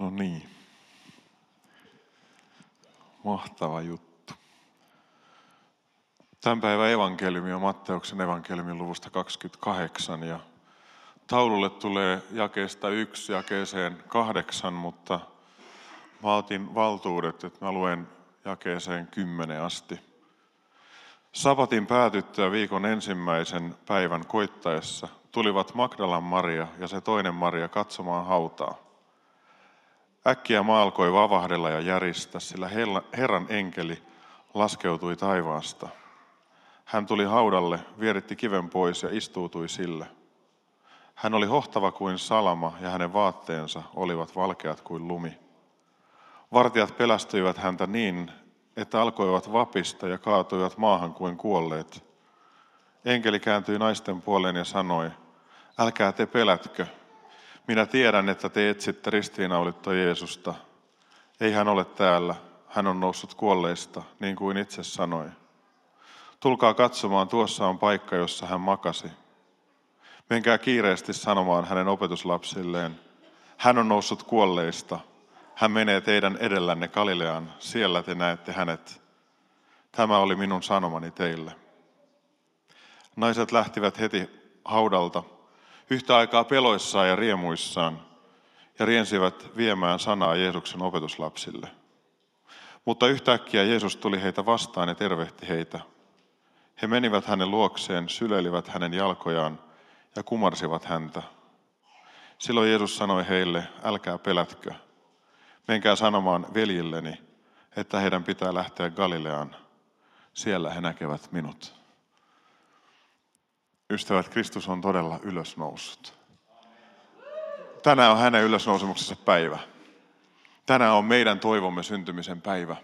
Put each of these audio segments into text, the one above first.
No niin. Mahtava juttu. Tämän päivän evankeliumi on Matteuksen evankeliumin luvusta 28 ja taululle tulee jakeesta yksi jakeeseen kahdeksan, mutta mä otin valtuudet, että mä luen jakeeseen kymmenen asti. Sabatin päätyttyä viikon ensimmäisen päivän koittaessa tulivat Magdalan Maria ja se toinen Maria katsomaan hautaa. Äkkiä maa alkoi vavahdella ja järistä, sillä Herran enkeli laskeutui taivaasta. Hän tuli haudalle, vieritti kiven pois ja istuutui sille. Hän oli hohtava kuin salama ja hänen vaatteensa olivat valkeat kuin lumi. Vartijat pelästyivät häntä niin, että alkoivat vapista ja kaatuivat maahan kuin kuolleet. Enkeli kääntyi naisten puoleen ja sanoi, älkää te pelätkö, minä tiedän, että te etsitte ristiinnaulittua Jeesusta. Ei hän ole täällä, hän on noussut kuolleista, niin kuin itse sanoi. Tulkaa katsomaan, tuossa on paikka, jossa hän makasi. Menkää kiireesti sanomaan hänen opetuslapsilleen, hän on noussut kuolleista, hän menee teidän edellänne Galileaan, siellä te näette hänet. Tämä oli minun sanomani teille. Naiset lähtivät heti haudalta, yhtä aikaa peloissaan ja riemuissaan, ja riensivät viemään sanaa Jeesuksen opetuslapsille. Mutta yhtäkkiä Jeesus tuli heitä vastaan ja tervehti heitä. He menivät hänen luokseen, syleilivät hänen jalkojaan ja kumarsivat häntä. Silloin Jeesus sanoi heille, älkää pelätkö. Menkää sanomaan veljilleni, että heidän pitää lähteä Galileaan. Siellä he näkevät minut. Ystävät, Kristus on todella ylösnoussut. Tänään on hänen ylösnousemuksensa päivä. Tänään on meidän toivomme syntymisen päivä.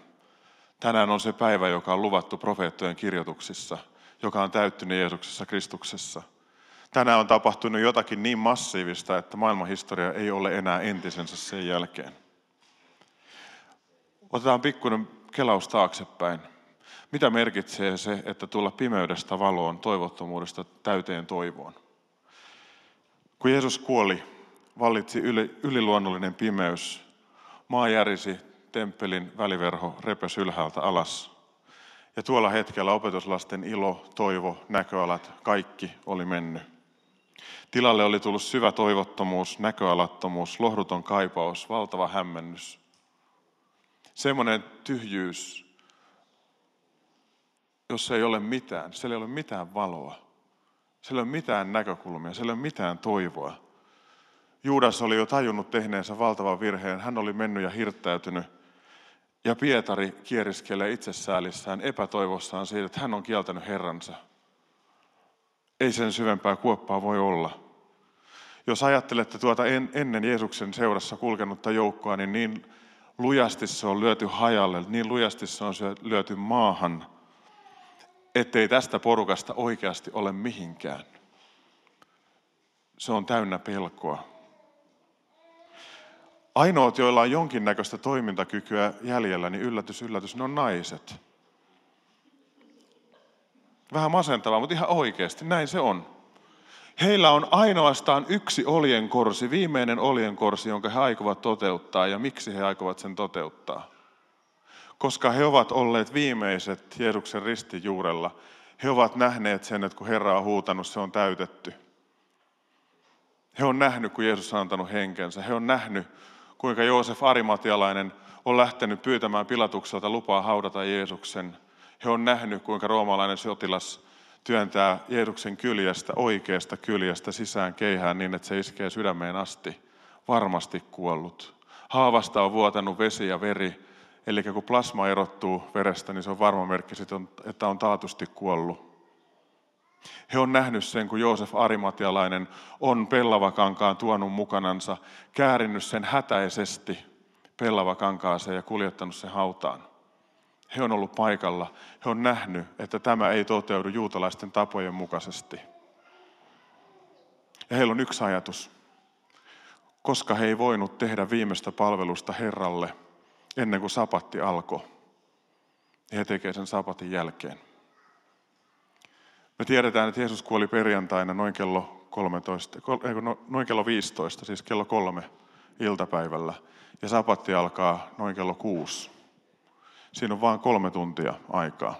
Tänään on se päivä, joka on luvattu profeettojen kirjoituksissa, joka on täyttynyt Jeesuksessa Kristuksessa. Tänään on tapahtunut jotakin niin massiivista, että maailmanhistoria ei ole enää entisensä sen jälkeen. Otetaan pikkuinen kelaus taaksepäin. Mitä merkitsee se, että tulla pimeydestä valoon, toivottomuudesta täyteen toivoon? Kun Jeesus kuoli, vallitsi yliluonnollinen pimeys. Maa järisi, temppelin väliverho repes ylhäältä alas. Ja tuolla hetkellä opetuslasten ilo, toivo, näköalat, kaikki oli mennyt. Tilalle oli tullut syvä toivottomuus, näköalattomuus, lohduton kaipaus, valtava hämmennys. Semmoinen tyhjyys, jossa ei ole mitään. Siellä ei ole mitään valoa. Siellä ei ole mitään näkökulmia. Siellä ei ole mitään toivoa. Juudas oli jo tajunnut tehneensä valtavan virheen. Hän oli mennyt ja hirttäytynyt. Ja Pietari kieriskelee itsesäälissään epätoivossaan siitä, että hän on kieltänyt Herransa. Ei sen syvempää kuoppaa voi olla. Jos ajattelette tuota ennen Jeesuksen seurassa kulkenutta joukkoa, niin niin lujasti se on lyöty hajalle, niin lujasti se on lyöty maahan – ettei tästä porukasta oikeasti ole mihinkään. Se on täynnä pelkoa. Ainoat, joilla on jonkinnäköistä toimintakykyä jäljellä, niin yllätys, yllätys, ne on naiset. Vähän masentavaa, mutta ihan oikeasti, näin se on. Heillä on ainoastaan yksi oljenkorsi, viimeinen oljenkorsi, jonka he aikovat toteuttaa ja miksi he aikovat sen toteuttaa koska he ovat olleet viimeiset Jeesuksen ristijuurella. He ovat nähneet sen, että kun Herra on huutanut, se on täytetty. He on nähnyt, kun Jeesus on antanut henkensä. He on nähnyt, kuinka Joosef Arimatialainen on lähtenyt pyytämään Pilatukselta lupaa haudata Jeesuksen. He on nähnyt, kuinka roomalainen sotilas työntää Jeesuksen kyljestä, oikeasta kyljestä sisään keihään niin, että se iskee sydämeen asti. Varmasti kuollut. Haavasta on vuotanut vesi ja veri Eli kun plasma erottuu verestä, niin se on varma merkki, että on taatusti kuollut. He on nähnyt sen, kun Joosef Arimatialainen on pellavakankaan tuonut mukanansa, käärinnyt sen hätäisesti pellavakankaaseen ja kuljettanut sen hautaan. He on ollut paikalla. He on nähnyt, että tämä ei toteudu juutalaisten tapojen mukaisesti. Ja heillä on yksi ajatus. Koska he ei voinut tehdä viimeistä palvelusta Herralle – ennen kuin sapatti alkoi. He tekevät sen sapatin jälkeen. Me tiedetään, että Jeesus kuoli perjantaina noin kello 13, no, noin kello 15, siis kello kolme iltapäivällä ja sapatti alkaa noin kello kuusi. Siinä on vain kolme tuntia aikaa.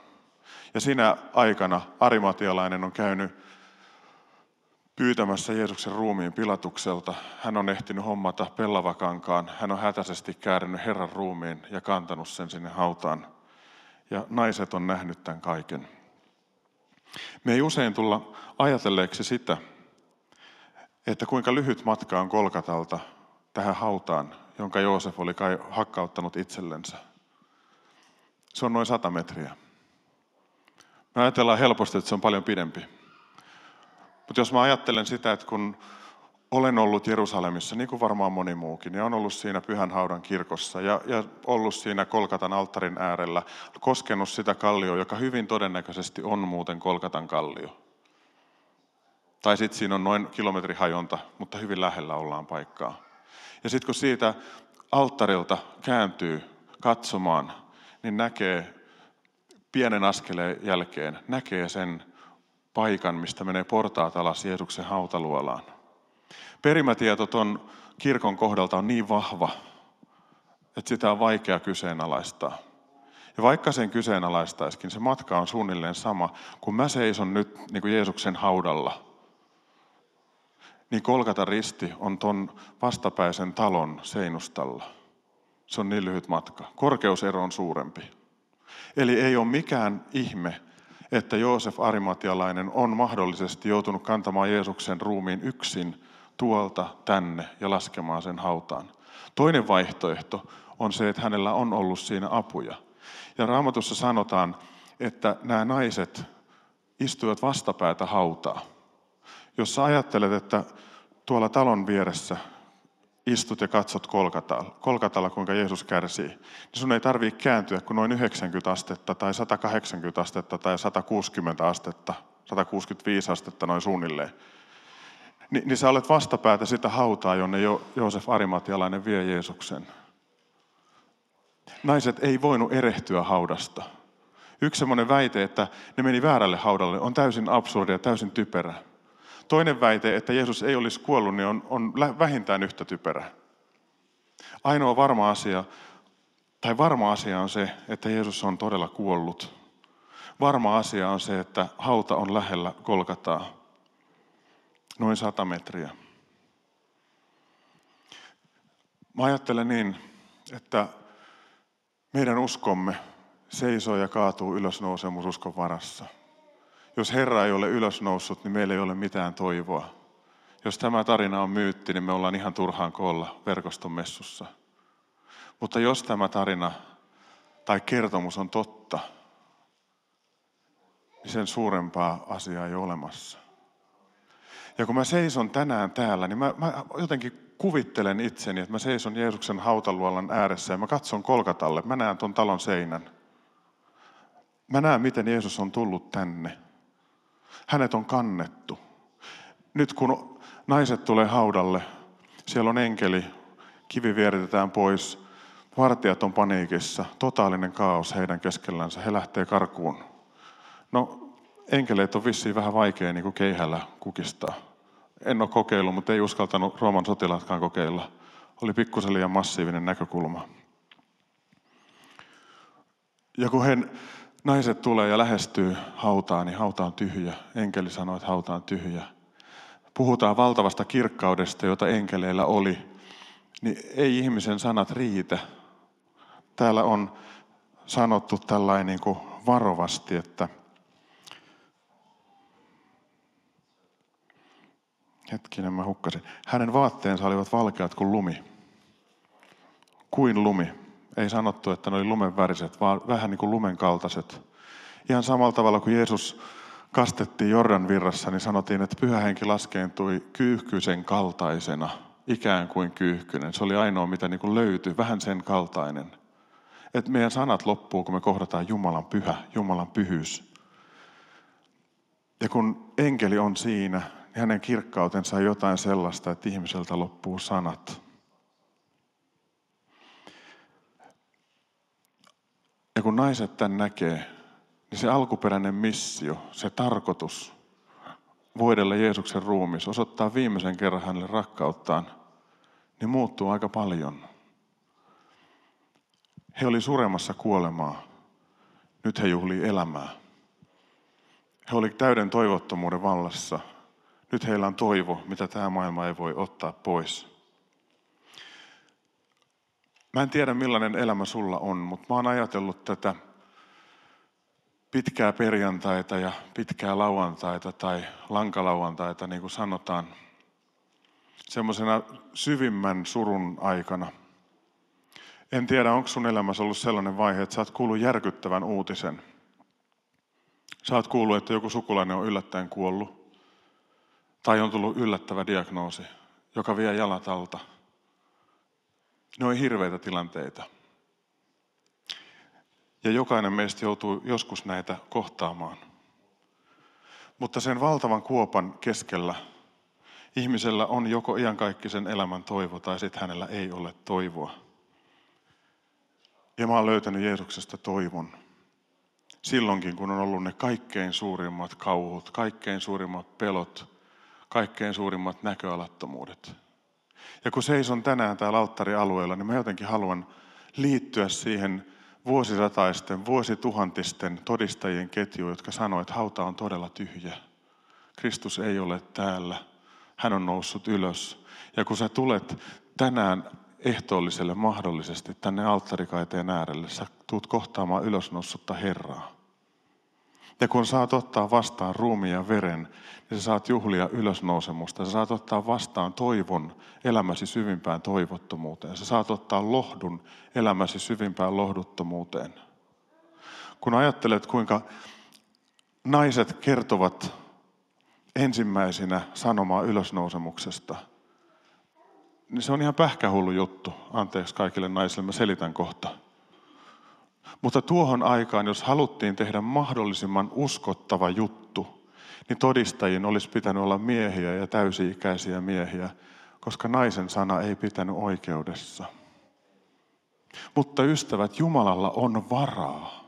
Ja siinä aikana arimatialainen on käynyt pyytämässä Jeesuksen ruumiin pilatukselta. Hän on ehtinyt hommata pellavakankaan. Hän on hätäisesti käärinyt Herran ruumiin ja kantanut sen sinne hautaan. Ja naiset on nähnyt tämän kaiken. Me ei usein tulla ajatelleeksi sitä, että kuinka lyhyt matka on Kolkatalta tähän hautaan, jonka Joosef oli kai hakkauttanut itsellensä. Se on noin sata metriä. Me ajatellaan helposti, että se on paljon pidempi. Mutta jos mä ajattelen sitä, että kun olen ollut Jerusalemissa, niin kuin varmaan moni muukin, ja on ollut siinä Pyhän Haudan kirkossa ja, ja ollut siinä Kolkatan alttarin äärellä, koskenut sitä kallioa, joka hyvin todennäköisesti on muuten Kolkatan kallio. Tai sitten siinä on noin kilometrihajonta, mutta hyvin lähellä ollaan paikkaa. Ja sitten kun siitä alttarilta kääntyy katsomaan, niin näkee pienen askeleen jälkeen, näkee sen paikan, mistä menee portaat alas Jeesuksen hautaluolaan. Perimätieto tuon kirkon kohdalta on niin vahva, että sitä on vaikea kyseenalaistaa. Ja vaikka sen kyseenalaistaisikin, se matka on suunnilleen sama, kun mä seison nyt niin kuin Jeesuksen haudalla, niin Kolkata risti on ton vastapäisen talon seinustalla. Se on niin lyhyt matka. Korkeusero on suurempi. Eli ei ole mikään ihme, että Joosef Arimatialainen on mahdollisesti joutunut kantamaan Jeesuksen ruumiin yksin tuolta tänne ja laskemaan sen hautaan. Toinen vaihtoehto on se, että hänellä on ollut siinä apuja. Ja raamatussa sanotaan, että nämä naiset istuivat vastapäätä hautaa. Jos sä ajattelet, että tuolla talon vieressä istut ja katsot Kolkatalla, Kolkatalla kuinka Jeesus kärsii, niin sun ei tarvitse kääntyä kuin noin 90 astetta tai 180 astetta tai 160 astetta, 165 astetta noin suunnilleen. Ni, niin sä olet vastapäätä sitä hautaa, jonne jo, Joosef Arimatialainen vie Jeesuksen. Naiset ei voinut erehtyä haudasta. Yksi semmoinen väite, että ne meni väärälle haudalle, on täysin absurdi ja täysin typerä. Toinen väite, että Jeesus ei olisi kuollut, niin on, on vähintään yhtä typerä. Ainoa varma asia, tai varma asia on se, että Jeesus on todella kuollut. Varma asia on se, että hauta on lähellä Kolkataa, noin sata metriä. Mä ajattelen niin, että meidän uskomme seisoo ja kaatuu ylösnousemususkon varassa – jos Herra ei ole ylösnoussut, niin meillä ei ole mitään toivoa. Jos tämä tarina on myytti, niin me ollaan ihan turhaan koolla verkoston messussa. Mutta jos tämä tarina tai kertomus on totta, niin sen suurempaa asiaa ei ole olemassa. Ja kun mä seison tänään täällä, niin mä, mä jotenkin kuvittelen itseni, että mä seison Jeesuksen hautaluolan ääressä ja mä katson kolkatalle. Mä näen ton talon seinän. Mä näen, miten Jeesus on tullut tänne. Hänet on kannettu. Nyt kun naiset tulee haudalle, siellä on enkeli, kivi vieritetään pois, vartijat on paniikissa, totaalinen kaos heidän keskellänsä, he lähtee karkuun. No, enkeleet on vissiin vähän vaikea niin kuin keihällä kukistaa. En ole kokeillut, mutta ei uskaltanut Rooman sotilaatkaan kokeilla. Oli pikkusen liian massiivinen näkökulma. Ja kun he naiset tulee ja lähestyy hautaan, niin hauta on tyhjä. Enkeli sanoo, että hauta on tyhjä. Puhutaan valtavasta kirkkaudesta, jota enkeleillä oli. Niin ei ihmisen sanat riitä. Täällä on sanottu tällainen niin varovasti, että hetkinen mä hukkasin. Hänen vaatteensa olivat valkeat kuin lumi. Kuin lumi. Ei sanottu, että ne oli lumen väriset, vaan vähän niin kuin lumen kaltaiset. Ihan samalla tavalla kuin Jeesus kastettiin Jordan virrassa, niin sanottiin, että pyhä henki laskeentui kyyhkyisen kaltaisena, ikään kuin kyyhkynen. Se oli ainoa, mitä niin kuin löytyi, vähän sen kaltainen. Että meidän sanat loppuu, kun me kohdataan Jumalan pyhä, Jumalan pyhyys. Ja kun enkeli on siinä, niin hänen kirkkautensa on jotain sellaista, että ihmiseltä loppuu sanat. Kun naiset tämän näkee, niin se alkuperäinen missio, se tarkoitus voidella Jeesuksen ruumis, osoittaa viimeisen kerran hänelle rakkauttaan, niin muuttuu aika paljon. He oli suremassa kuolemaa. Nyt he juhlii elämää. He oli täyden toivottomuuden vallassa. Nyt heillä on toivo, mitä tämä maailma ei voi ottaa pois. Mä en tiedä millainen elämä sulla on, mutta mä oon ajatellut tätä pitkää perjantaita ja pitkää lauantaita tai lankalauantaita, niin kuin sanotaan, semmoisena syvimmän surun aikana. En tiedä, onko sun elämässä ollut sellainen vaihe, että sä oot kuullut järkyttävän uutisen. Sä oot kuullut, että joku sukulainen on yllättäen kuollut. Tai on tullut yllättävä diagnoosi, joka vie jalat alta. Ne on hirveitä tilanteita. Ja jokainen meistä joutuu joskus näitä kohtaamaan. Mutta sen valtavan kuopan keskellä ihmisellä on joko iankaikkisen elämän toivo tai sitten hänellä ei ole toivoa. Ja mä oon löytänyt Jeesuksesta toivon. Silloinkin, kun on ollut ne kaikkein suurimmat kauhut, kaikkein suurimmat pelot, kaikkein suurimmat näköalattomuudet. Ja kun seison tänään täällä alttarialueella, niin mä jotenkin haluan liittyä siihen vuosisataisten, vuosituhantisten todistajien ketjuun, jotka sanoivat, että hauta on todella tyhjä. Kristus ei ole täällä. Hän on noussut ylös. Ja kun sä tulet tänään ehtoolliselle mahdollisesti tänne alttarikaiteen äärelle, sä tuut kohtaamaan ylösnossutta Herraa. Ja kun saat ottaa vastaan ruumiin ja veren, niin sä saat juhlia ylösnousemusta. Sä saat ottaa vastaan toivon elämäsi syvimpään toivottomuuteen. Sä saat ottaa lohdun elämäsi syvimpään lohduttomuuteen. Kun ajattelet, kuinka naiset kertovat ensimmäisinä sanomaa ylösnousemuksesta, niin se on ihan pähkähullu juttu. Anteeksi kaikille naisille, mä selitän kohta. Mutta tuohon aikaan, jos haluttiin tehdä mahdollisimman uskottava juttu, niin todistajien olisi pitänyt olla miehiä ja täysi-ikäisiä miehiä, koska naisen sana ei pitänyt oikeudessa. Mutta ystävät, Jumalalla on varaa.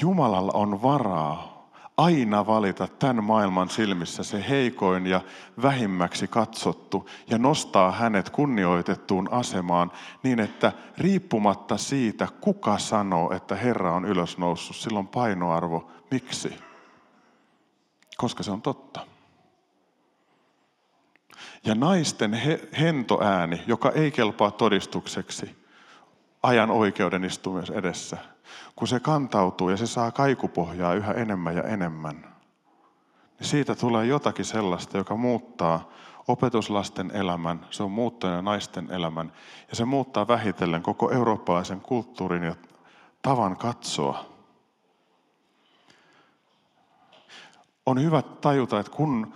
Jumalalla on varaa aina valita tämän maailman silmissä se heikoin ja vähimmäksi katsottu ja nostaa hänet kunnioitettuun asemaan niin, että riippumatta siitä, kuka sanoo, että Herra on ylösnoussut, sillä on painoarvo. Miksi? Koska se on totta. Ja naisten he, hentoääni, joka ei kelpaa todistukseksi ajan oikeuden istumies edessä, kun se kantautuu ja se saa kaikupohjaa yhä enemmän ja enemmän, niin siitä tulee jotakin sellaista, joka muuttaa opetuslasten elämän, se on muuttanut naisten elämän ja se muuttaa vähitellen koko eurooppalaisen kulttuurin ja tavan katsoa. On hyvä tajuta, että kun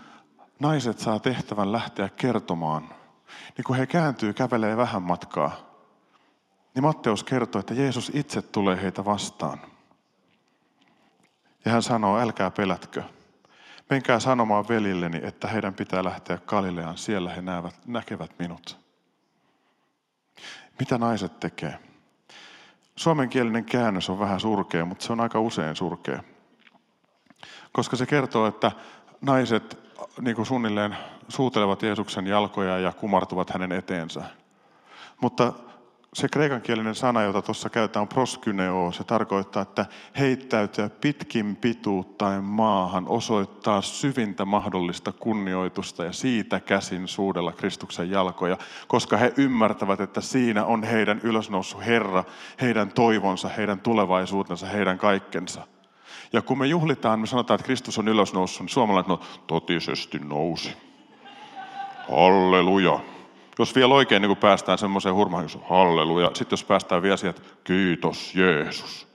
naiset saa tehtävän lähteä kertomaan, niin kun he kääntyy, kävelee vähän matkaa, niin Matteus kertoo, että Jeesus itse tulee heitä vastaan. Ja hän sanoo, älkää pelätkö. Menkää sanomaan velilleni, että heidän pitää lähteä Galileaan, siellä he näevät, näkevät minut. Mitä naiset tekee? Suomenkielinen käännös on vähän surkea, mutta se on aika usein surkea. Koska se kertoo, että naiset niin kuin suunnilleen suutelevat Jeesuksen jalkoja ja kumartuvat hänen eteensä. Mutta se kreikankielinen sana, jota tuossa käytetään, proskyneo. Se tarkoittaa, että heittäytyä pitkin pituuttain maahan, osoittaa syvintä mahdollista kunnioitusta ja siitä käsin suudella Kristuksen jalkoja, koska he ymmärtävät, että siinä on heidän ylösnoussut Herra, heidän toivonsa, heidän tulevaisuutensa, heidän kaikkensa. Ja kun me juhlitaan, me sanotaan, että Kristus on ylösnoussut, niin suomalaiset no, totisesti nousi. Halleluja jos vielä oikein niin päästään semmoiseen hurmaan, halleluja, sitten jos päästään vielä siihen, että kiitos Jeesus.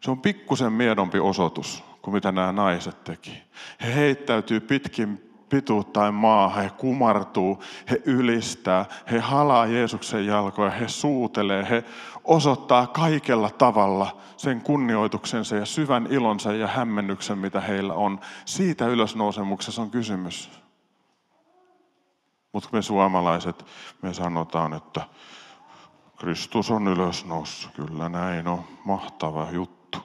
Se on pikkusen miedompi osoitus kuin mitä nämä naiset teki. He heittäytyy pitkin pituuttain maahan, he kumartuu, he ylistää, he halaa Jeesuksen jalkoja, he suutelee, he osoittaa kaikella tavalla sen kunnioituksensa ja syvän ilonsa ja hämmennyksen, mitä heillä on. Siitä ylösnousemuksessa on kysymys. Mutta me suomalaiset, me sanotaan, että Kristus on ylösnoussut. Kyllä näin on. Mahtava juttu.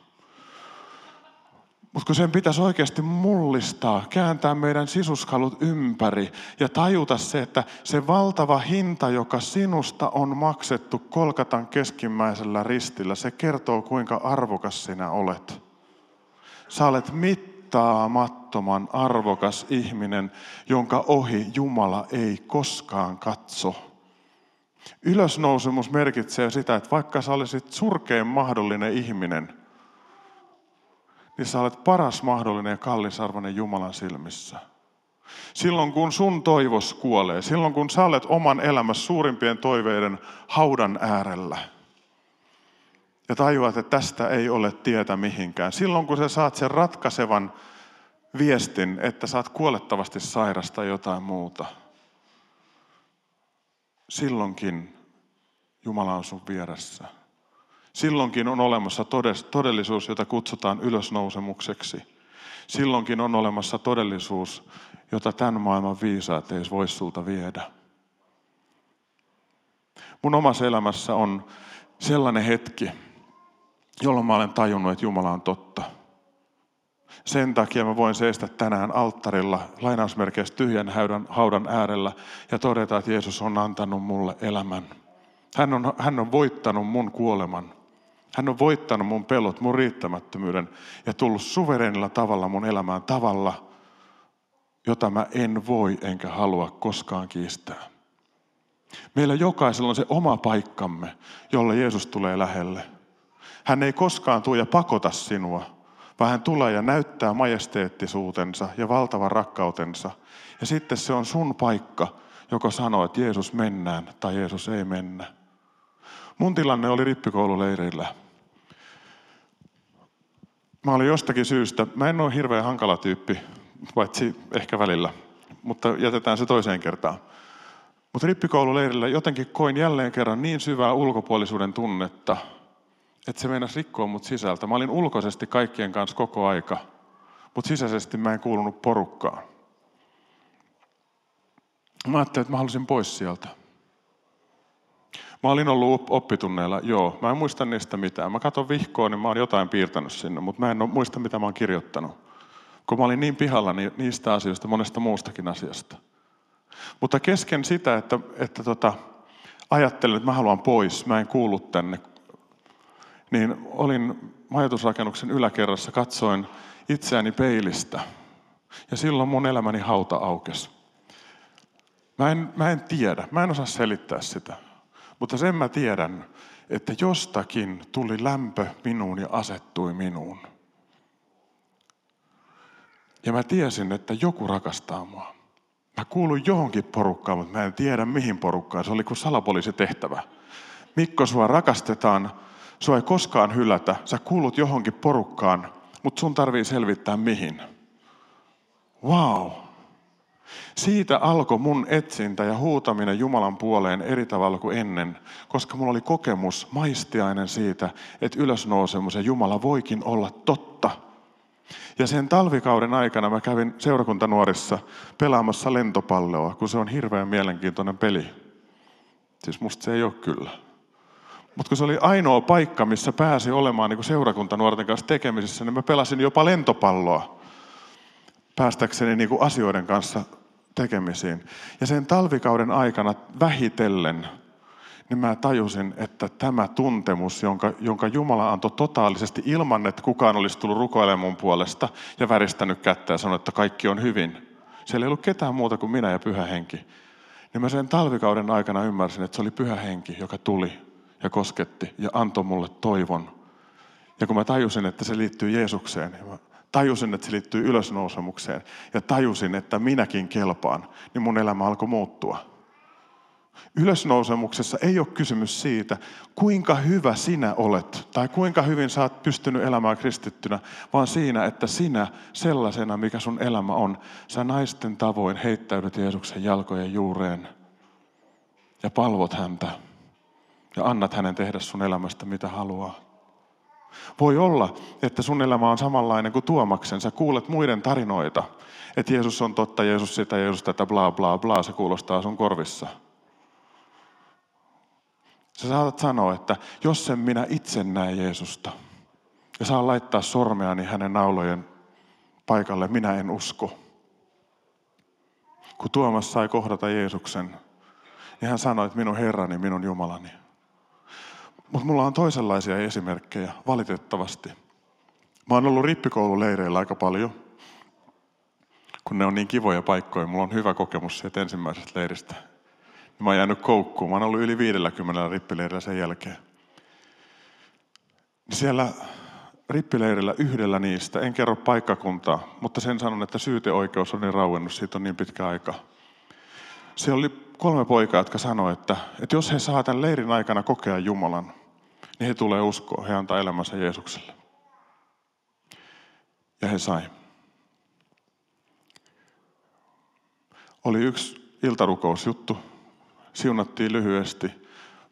Mutta kun sen pitäisi oikeasti mullistaa, kääntää meidän sisuskalut ympäri ja tajuta se, että se valtava hinta, joka sinusta on maksettu Kolkatan keskimmäisellä ristillä, se kertoo kuinka arvokas sinä olet. Sä olet mittaamattoman arvokas ihminen, jonka ohi Jumala ei koskaan katso. Ylösnousemus merkitsee sitä, että vaikka sä olisit surkein mahdollinen ihminen – niin sä olet paras mahdollinen ja kallisarvoinen Jumalan silmissä. Silloin kun sun toivos kuolee, silloin kun sä olet oman elämässä suurimpien toiveiden haudan äärellä, ja tajuat, että tästä ei ole tietä mihinkään. Silloin kun sä saat sen ratkaisevan viestin, että saat kuolettavasti sairasta jotain muuta, silloinkin Jumala on sun vieressä. Silloinkin on olemassa todellisuus, jota kutsutaan ylösnousemukseksi. Silloinkin on olemassa todellisuus, jota tämän maailman viisaat ei voi sulta viedä. Mun omassa elämässä on sellainen hetki, jolloin mä olen tajunnut, että Jumala on totta. Sen takia mä voin seistä tänään alttarilla, lainausmerkeissä tyhjän haudan, haudan äärellä ja todeta, että Jeesus on antanut mulle elämän. Hän on, hän on voittanut mun kuoleman. Hän on voittanut mun pelot, mun riittämättömyyden ja tullut suverenilla tavalla mun elämään tavalla, jota mä en voi enkä halua koskaan kiistää. Meillä jokaisella on se oma paikkamme, jolle Jeesus tulee lähelle. Hän ei koskaan tule ja pakota sinua, vaan hän tulee ja näyttää majesteettisuutensa ja valtavan rakkautensa. Ja sitten se on sun paikka, joka sanoo, että Jeesus mennään tai Jeesus ei mennä. Mun tilanne oli rippikoululeirillä. Mä olin jostakin syystä, mä en ole hirveän hankala tyyppi, paitsi ehkä välillä, mutta jätetään se toiseen kertaan. Mutta rippikoululeirillä jotenkin koin jälleen kerran niin syvää ulkopuolisuuden tunnetta, että se meinasi rikkoa mut sisältä. Mä olin ulkoisesti kaikkien kanssa koko aika, mutta sisäisesti mä en kuulunut porukkaan. Mä ajattelin, että mä halusin pois sieltä. Mä olin ollut oppitunneilla, joo. Mä en muista niistä mitään. Mä katson vihkoa, niin mä oon jotain piirtänyt sinne, mutta mä en muista, mitä mä oon kirjoittanut. Kun mä olin niin pihalla niistä asioista, monesta muustakin asiasta. Mutta kesken sitä, että, että tota, ajattelin, että mä haluan pois, mä en kuulu tänne, niin olin majoitusrakennuksen yläkerrassa, katsoin itseäni peilistä. Ja silloin mun elämäni hauta aukesi. Mä en, mä en tiedä, mä en osaa selittää sitä. Mutta sen mä tiedän, että jostakin tuli lämpö minuun ja asettui minuun. Ja mä tiesin, että joku rakastaa mua. Mä kuulun johonkin porukkaan, mutta mä en tiedä mihin porukkaan. Se oli kuin salapoliisitehtävä. Mikko, sua rakastetaan, sua ei koskaan hylätä. Sä kuulut johonkin porukkaan, mutta sun tarvii selvittää mihin. Wow. Siitä alkoi mun etsintä ja huutaminen Jumalan puoleen eri tavalla kuin ennen, koska mulla oli kokemus maistiainen siitä, että ylösnousemus ja Jumala voikin olla totta. Ja sen talvikauden aikana mä kävin seurakuntanuorissa pelaamassa lentopalloa, kun se on hirveän mielenkiintoinen peli. Siis musta se ei ole kyllä. Mutta kun se oli ainoa paikka, missä pääsi olemaan niin seurakuntanuorten kanssa tekemisissä, niin mä pelasin jopa lentopalloa päästäkseni niin asioiden kanssa tekemisiin. Ja sen talvikauden aikana vähitellen, niin mä tajusin, että tämä tuntemus, jonka, jonka Jumala antoi totaalisesti ilman, että kukaan olisi tullut rukoilemaan mun puolesta ja väristänyt kättä ja sanonut, että kaikki on hyvin. Siellä ei ollut ketään muuta kuin minä ja pyhä henki. Niin mä sen talvikauden aikana ymmärsin, että se oli pyhä henki, joka tuli ja kosketti ja antoi mulle toivon. Ja kun mä tajusin, että se liittyy Jeesukseen, niin mä tajusin, että se liittyy ylösnousemukseen ja tajusin, että minäkin kelpaan, niin mun elämä alkoi muuttua. Ylösnousemuksessa ei ole kysymys siitä, kuinka hyvä sinä olet tai kuinka hyvin sä oot pystynyt elämään kristittynä, vaan siinä, että sinä sellaisena, mikä sun elämä on, sä naisten tavoin heittäydyt Jeesuksen jalkojen juureen ja palvot häntä ja annat hänen tehdä sun elämästä mitä haluaa. Voi olla, että sun elämä on samanlainen kuin Tuomaksen. Sä kuulet muiden tarinoita, että Jeesus on totta, Jeesus sitä, Jeesus tätä, bla bla bla, se kuulostaa sun korvissa. Sä saatat sanoa, että jos en minä itse näe Jeesusta, ja saa laittaa sormeani hänen naulojen paikalle, minä en usko. Kun Tuomas sai kohdata Jeesuksen, niin hän sanoi, että minun Herrani, minun Jumalani. Mutta mulla on toisenlaisia esimerkkejä, valitettavasti. Mä oon ollut rippikoululeireillä aika paljon, kun ne on niin kivoja paikkoja. Mulla on hyvä kokemus siitä ensimmäisestä leiristä. Mä oon jäänyt koukkuun. Mä oon ollut yli 50 rippileirillä sen jälkeen. Siellä rippileirillä yhdellä niistä, en kerro paikkakuntaa, mutta sen sanon, että syyteoikeus on niin rauennut, siitä on niin pitkä aika. Siellä oli kolme poikaa, jotka sanoivat, että, että jos he saa tämän leirin aikana kokea Jumalan, niin he tulee uskoa, he antaa elämänsä Jeesukselle. Ja he sai. Oli yksi iltarukousjuttu, siunattiin lyhyesti.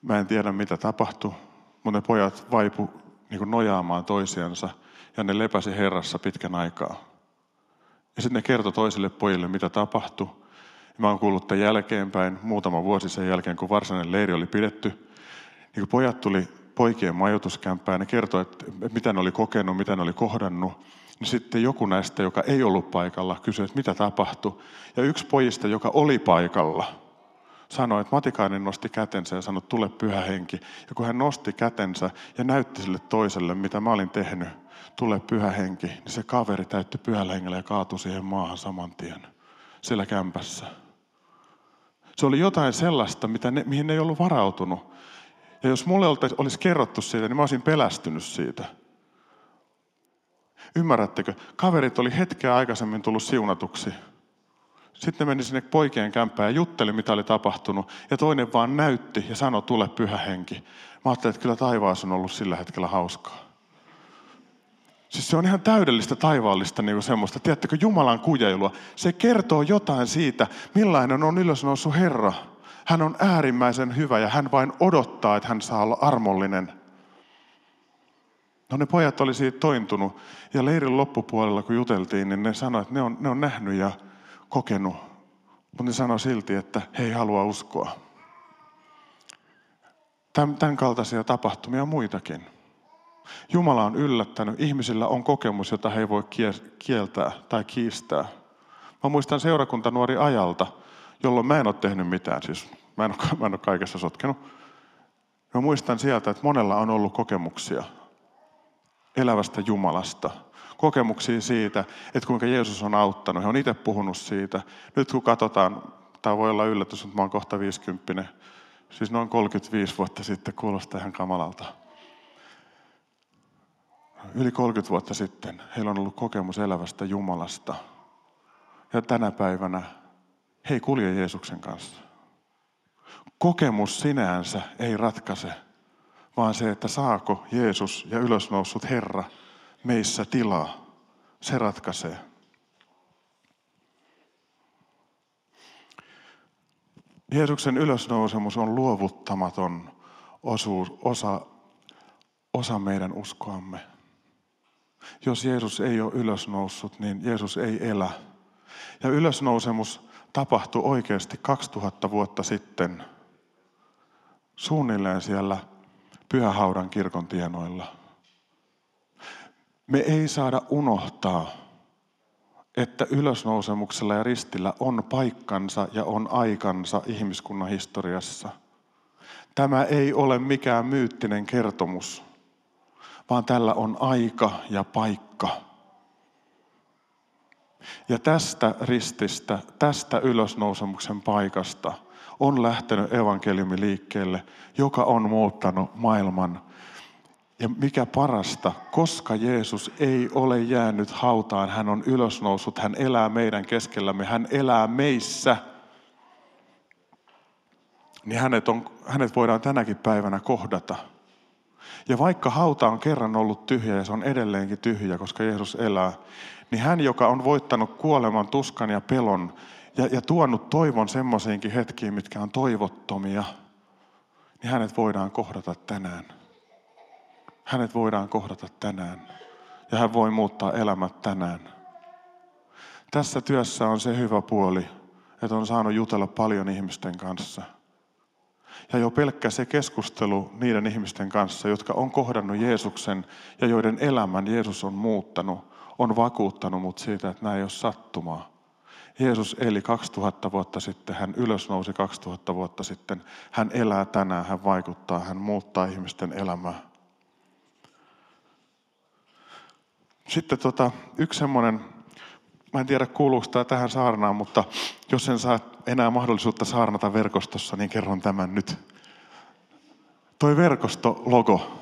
Mä en tiedä mitä tapahtui, mutta ne pojat vaipu niin nojaamaan toisiansa ja ne lepäsi Herrassa pitkän aikaa. Ja sitten ne kertoi toisille pojille, mitä tapahtui. Mä oon kuullut tämän jälkeenpäin, muutama vuosi sen jälkeen, kun varsinainen leiri oli pidetty. Niin kun pojat tuli poikien majoituskämppään, ne kertoi, että mitä ne oli kokenut, mitä ne oli kohdannut. Niin sitten joku näistä, joka ei ollut paikalla, kysyi, että mitä tapahtui. Ja yksi pojista, joka oli paikalla, sanoi, että Matikainen nosti kätensä ja sanoi, tule pyhä henki. Ja kun hän nosti kätensä ja näytti sille toiselle, mitä mä olin tehnyt, tule pyhä henki, niin se kaveri täytti pyhällä hengellä ja kaatui siihen maahan saman tien siellä kämpässä. Se oli jotain sellaista, mitä ne, mihin ne ei ollut varautunut. Ja jos mulle olisi kerrottu siitä, niin mä olisin pelästynyt siitä. Ymmärrättekö? Kaverit oli hetkeä aikaisemmin tullut siunatuksi. Sitten meni sinne poikien kämppään ja jutteli, mitä oli tapahtunut. Ja toinen vaan näytti ja sanoi, tule pyhä henki. Mä ajattelin, että kyllä taivaassa on ollut sillä hetkellä hauskaa. Siis se on ihan täydellistä taivaallista niin semmoista, tiedättekö, Jumalan kujailua. Se kertoo jotain siitä, millainen on ylösnoussut Herra. Hän on äärimmäisen hyvä ja hän vain odottaa, että hän saa olla armollinen. No ne pojat oli siitä tointunut ja leirin loppupuolella kun juteltiin, niin ne sanoivat, että ne on, ne on nähnyt ja kokenut. Mutta ne sanoi silti, että he ei halua uskoa. Tämän kaltaisia tapahtumia on muitakin. Jumala on yllättänyt. Ihmisillä on kokemus, jota he ei voi kieltää tai kiistää. Mä muistan seurakunta nuori ajalta, jolloin mä en ole tehnyt mitään. Siis mä en ole, mä en ole kaikessa sotkenut. Mä muistan sieltä, että monella on ollut kokemuksia elävästä Jumalasta. Kokemuksia siitä, että kuinka Jeesus on auttanut. He on itse puhunut siitä. Nyt kun katsotaan, tämä voi olla yllätys, mutta mä oon kohta 50. Siis noin 35 vuotta sitten kuulostaa ihan kamalalta yli 30 vuotta sitten heillä on ollut kokemus elävästä Jumalasta. Ja tänä päivänä he ei kulje Jeesuksen kanssa. Kokemus sinänsä ei ratkaise, vaan se, että saako Jeesus ja ylösnoussut Herra meissä tilaa, se ratkaisee. Jeesuksen ylösnousemus on luovuttamaton osuus, osa, osa meidän uskoamme. Jos Jeesus ei ole ylösnoussut, niin Jeesus ei elä. Ja ylösnousemus tapahtui oikeasti 2000 vuotta sitten suunnilleen siellä Pyhähaudan kirkon tienoilla. Me ei saada unohtaa, että ylösnousemuksella ja ristillä on paikkansa ja on aikansa ihmiskunnan historiassa. Tämä ei ole mikään myyttinen kertomus vaan tällä on aika ja paikka. Ja tästä rististä, tästä ylösnousemuksen paikasta on lähtenyt evankeliumi liikkeelle, joka on muuttanut maailman. Ja mikä parasta, koska Jeesus ei ole jäänyt hautaan, hän on ylösnoussut, hän elää meidän keskellämme, hän elää meissä. Niin hänet, on, hänet voidaan tänäkin päivänä kohdata – ja vaikka hauta on kerran ollut tyhjä ja se on edelleenkin tyhjä, koska Jeesus elää, niin hän, joka on voittanut kuoleman, tuskan ja pelon ja, ja tuonut toivon semmoisiinkin hetkiin, mitkä on toivottomia, niin hänet voidaan kohdata tänään. Hänet voidaan kohdata tänään. Ja hän voi muuttaa elämät tänään. Tässä työssä on se hyvä puoli, että on saanut jutella paljon ihmisten kanssa – ja jo pelkkä se keskustelu niiden ihmisten kanssa, jotka on kohdannut Jeesuksen ja joiden elämän Jeesus on muuttanut, on vakuuttanut mut siitä, että nämä ei ole sattumaa. Jeesus eli 2000 vuotta sitten, hän ylösnousi 2000 vuotta sitten. Hän elää tänään, hän vaikuttaa, hän muuttaa ihmisten elämää. Sitten tota, yksi semmoinen, mä en tiedä kuuluuko tämä tähän saarnaan, mutta jos en saa enää mahdollisuutta saarnata verkostossa, niin kerron tämän nyt. Toi verkostologo.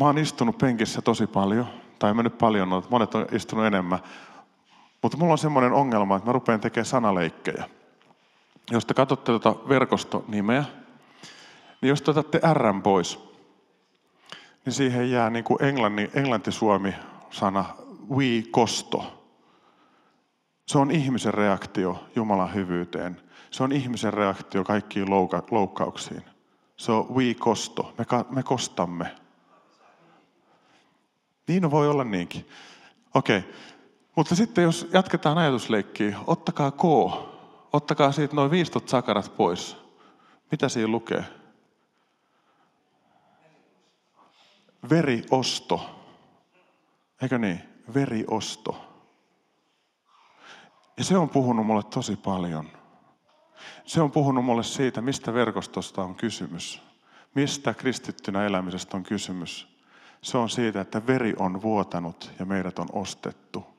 Mä oon istunut penkissä tosi paljon, tai mä nyt paljon, monet on istunut enemmän. Mutta mulla on semmoinen ongelma, että mä rupean tekemään sanaleikkejä. Jos te katsotte tuota verkostonimeä, niin jos te otatte R pois, niin siihen jää niin kuin englanti, englanti-suomi-sana we kosto. Se on ihmisen reaktio Jumalan hyvyyteen. Se on ihmisen reaktio kaikkiin louka, loukkauksiin. Se on we kosto. Me, me kostamme. Niin voi olla niinkin. Okei. Okay. Mutta sitten jos jatketaan ajatusleikkiä, ottakaa K. Ottakaa siitä noin 15 sakarat pois. Mitä siinä lukee? Veriosto. Eikö niin? Veriosto. Ja se on puhunut mulle tosi paljon. Se on puhunut mulle siitä, mistä verkostosta on kysymys. Mistä kristittynä elämisestä on kysymys. Se on siitä, että veri on vuotanut ja meidät on ostettu.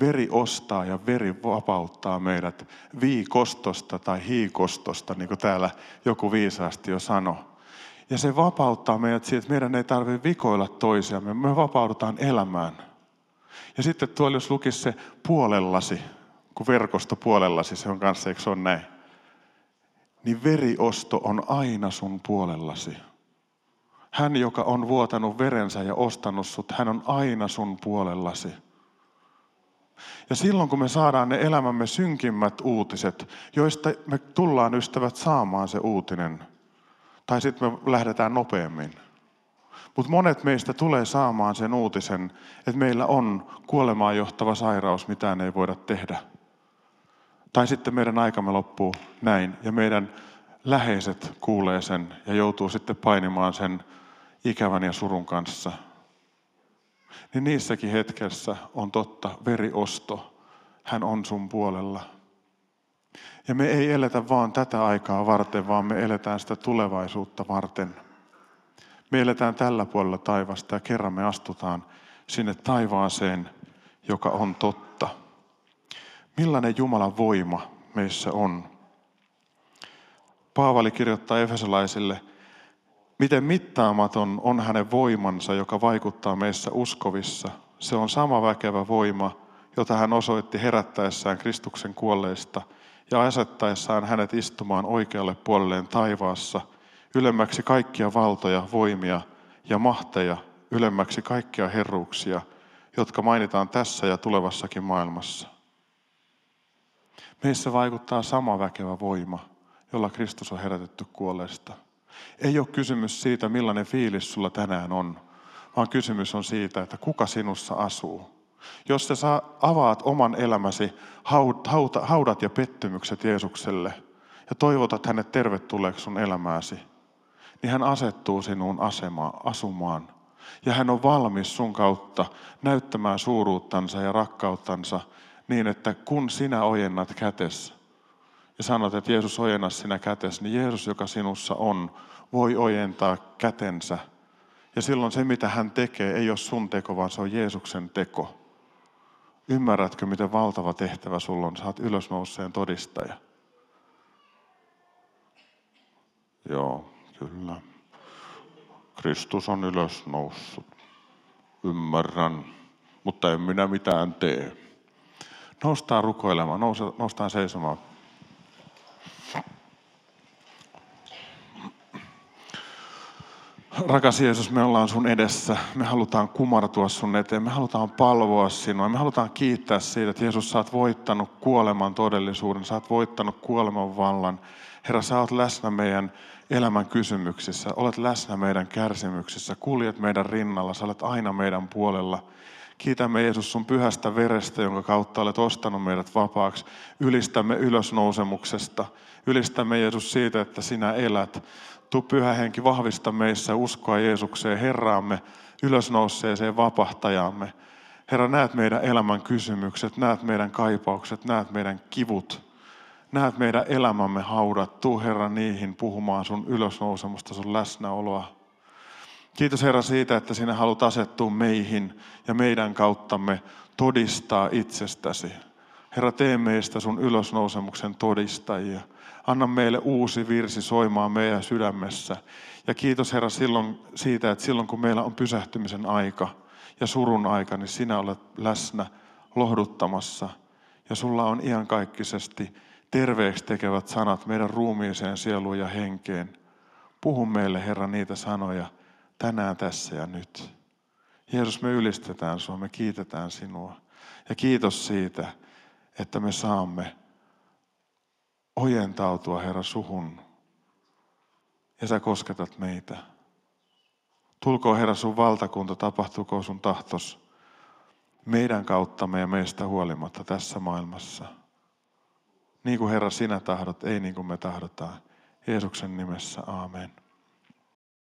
Veri ostaa ja veri vapauttaa meidät viikostosta tai hiikostosta, niin kuin täällä joku viisaasti jo sanoi. Ja se vapauttaa meidät siitä, että meidän ei tarvitse vikoilla toisiamme. Me vapaudutaan elämään. Ja sitten tuolla jos lukisi se puolellasi, kun verkosto puolellasi, se on kanssa, eikö se ole näin? Niin veriosto on aina sun puolellasi. Hän, joka on vuotanut verensä ja ostanut sut, hän on aina sun puolellasi. Ja silloin kun me saadaan ne elämämme synkimmät uutiset, joista me tullaan ystävät saamaan se uutinen, tai sitten me lähdetään nopeammin. Mutta monet meistä tulee saamaan sen uutisen, että meillä on kuolemaan johtava sairaus, mitään ei voida tehdä. Tai sitten meidän aikamme loppuu näin ja meidän läheiset kuulee sen ja joutuu sitten painimaan sen ikävän ja surun kanssa. Niin niissäkin hetkessä on totta veriosto. Hän on sun puolella. Ja me ei eletä vaan tätä aikaa varten, vaan me eletään sitä tulevaisuutta varten. Me eletään tällä puolella taivasta ja kerran me astutaan sinne taivaaseen, joka on totta. Millainen Jumalan voima meissä on? Paavali kirjoittaa Efesolaisille, miten mittaamaton on hänen voimansa, joka vaikuttaa meissä uskovissa. Se on sama väkevä voima, jota hän osoitti herättäessään Kristuksen kuolleista ja asettaessaan hänet istumaan oikealle puolelleen taivaassa, ylemmäksi kaikkia valtoja, voimia ja mahteja, ylemmäksi kaikkia herruuksia, jotka mainitaan tässä ja tulevassakin maailmassa. Meissä vaikuttaa sama väkevä voima, jolla Kristus on herätetty kuolleesta. Ei ole kysymys siitä, millainen fiilis sulla tänään on, vaan kysymys on siitä, että kuka sinussa asuu. Jos sä avaat oman elämäsi, haudat ja pettymykset Jeesukselle ja toivotat hänet tervetulleeksi sun elämääsi, niin hän asettuu sinun asemaan, asumaan. Ja hän on valmis sun kautta näyttämään suuruuttansa ja rakkauttansa niin, että kun sinä ojennat kätes ja sanot, että Jeesus ojenna sinä kätes, niin Jeesus, joka sinussa on, voi ojentaa kätensä. Ja silloin se, mitä hän tekee, ei ole sun teko, vaan se on Jeesuksen teko. Ymmärrätkö, miten valtava tehtävä sulla on? Saat ylösnouseen todistaja. Joo, kyllä. Kristus on ylösnoussut. Ymmärrän, mutta en minä mitään tee. Noustaan rukoilemaan, noustaan seisomaan. Rakas Jeesus, me ollaan sun edessä. Me halutaan kumartua sun eteen. Me halutaan palvoa sinua. Me halutaan kiittää siitä, että Jeesus, sä oot voittanut kuoleman todellisuuden. Sä oot voittanut kuoleman vallan. Herra, sä oot läsnä meidän elämän kysymyksissä. Olet läsnä meidän kärsimyksissä. Kuljet meidän rinnalla. Sä olet aina meidän puolella. Kiitämme Jeesus sun pyhästä verestä, jonka kautta olet ostanut meidät vapaaksi. Ylistämme ylösnousemuksesta. Ylistämme Jeesus siitä, että sinä elät. Tu pyhä henki vahvista meissä uskoa Jeesukseen, Herraamme, ylösnouseeseen vapahtajamme. Herra, näet meidän elämän kysymykset, näet meidän kaipaukset, näet meidän kivut. Näet meidän elämämme haudat. Tuu Herra niihin puhumaan sun ylösnousemusta, sun läsnäoloa. Kiitos Herra siitä, että sinä haluat asettua meihin ja meidän kauttamme todistaa itsestäsi. Herra, tee meistä sun ylösnousemuksen todistajia. Anna meille uusi virsi soimaan meidän sydämessä. Ja kiitos Herra silloin, siitä, että silloin kun meillä on pysähtymisen aika ja surun aika, niin sinä olet läsnä lohduttamassa. Ja sulla on iankaikkisesti terveeksi tekevät sanat meidän ruumiiseen, sieluun ja henkeen. Puhu meille, Herra, niitä sanoja tänään, tässä ja nyt. Jeesus, me ylistetään sinua, me kiitetään sinua. Ja kiitos siitä, että me saamme ojentautua, Herra, suhun. Ja sä kosketat meitä. Tulkoon, Herra, sun valtakunta, tapahtuuko sun tahtos meidän kauttamme ja meistä huolimatta tässä maailmassa. Niin kuin Herra sinä tahdot, ei niin kuin me tahdotaan. Jeesuksen nimessä, amen.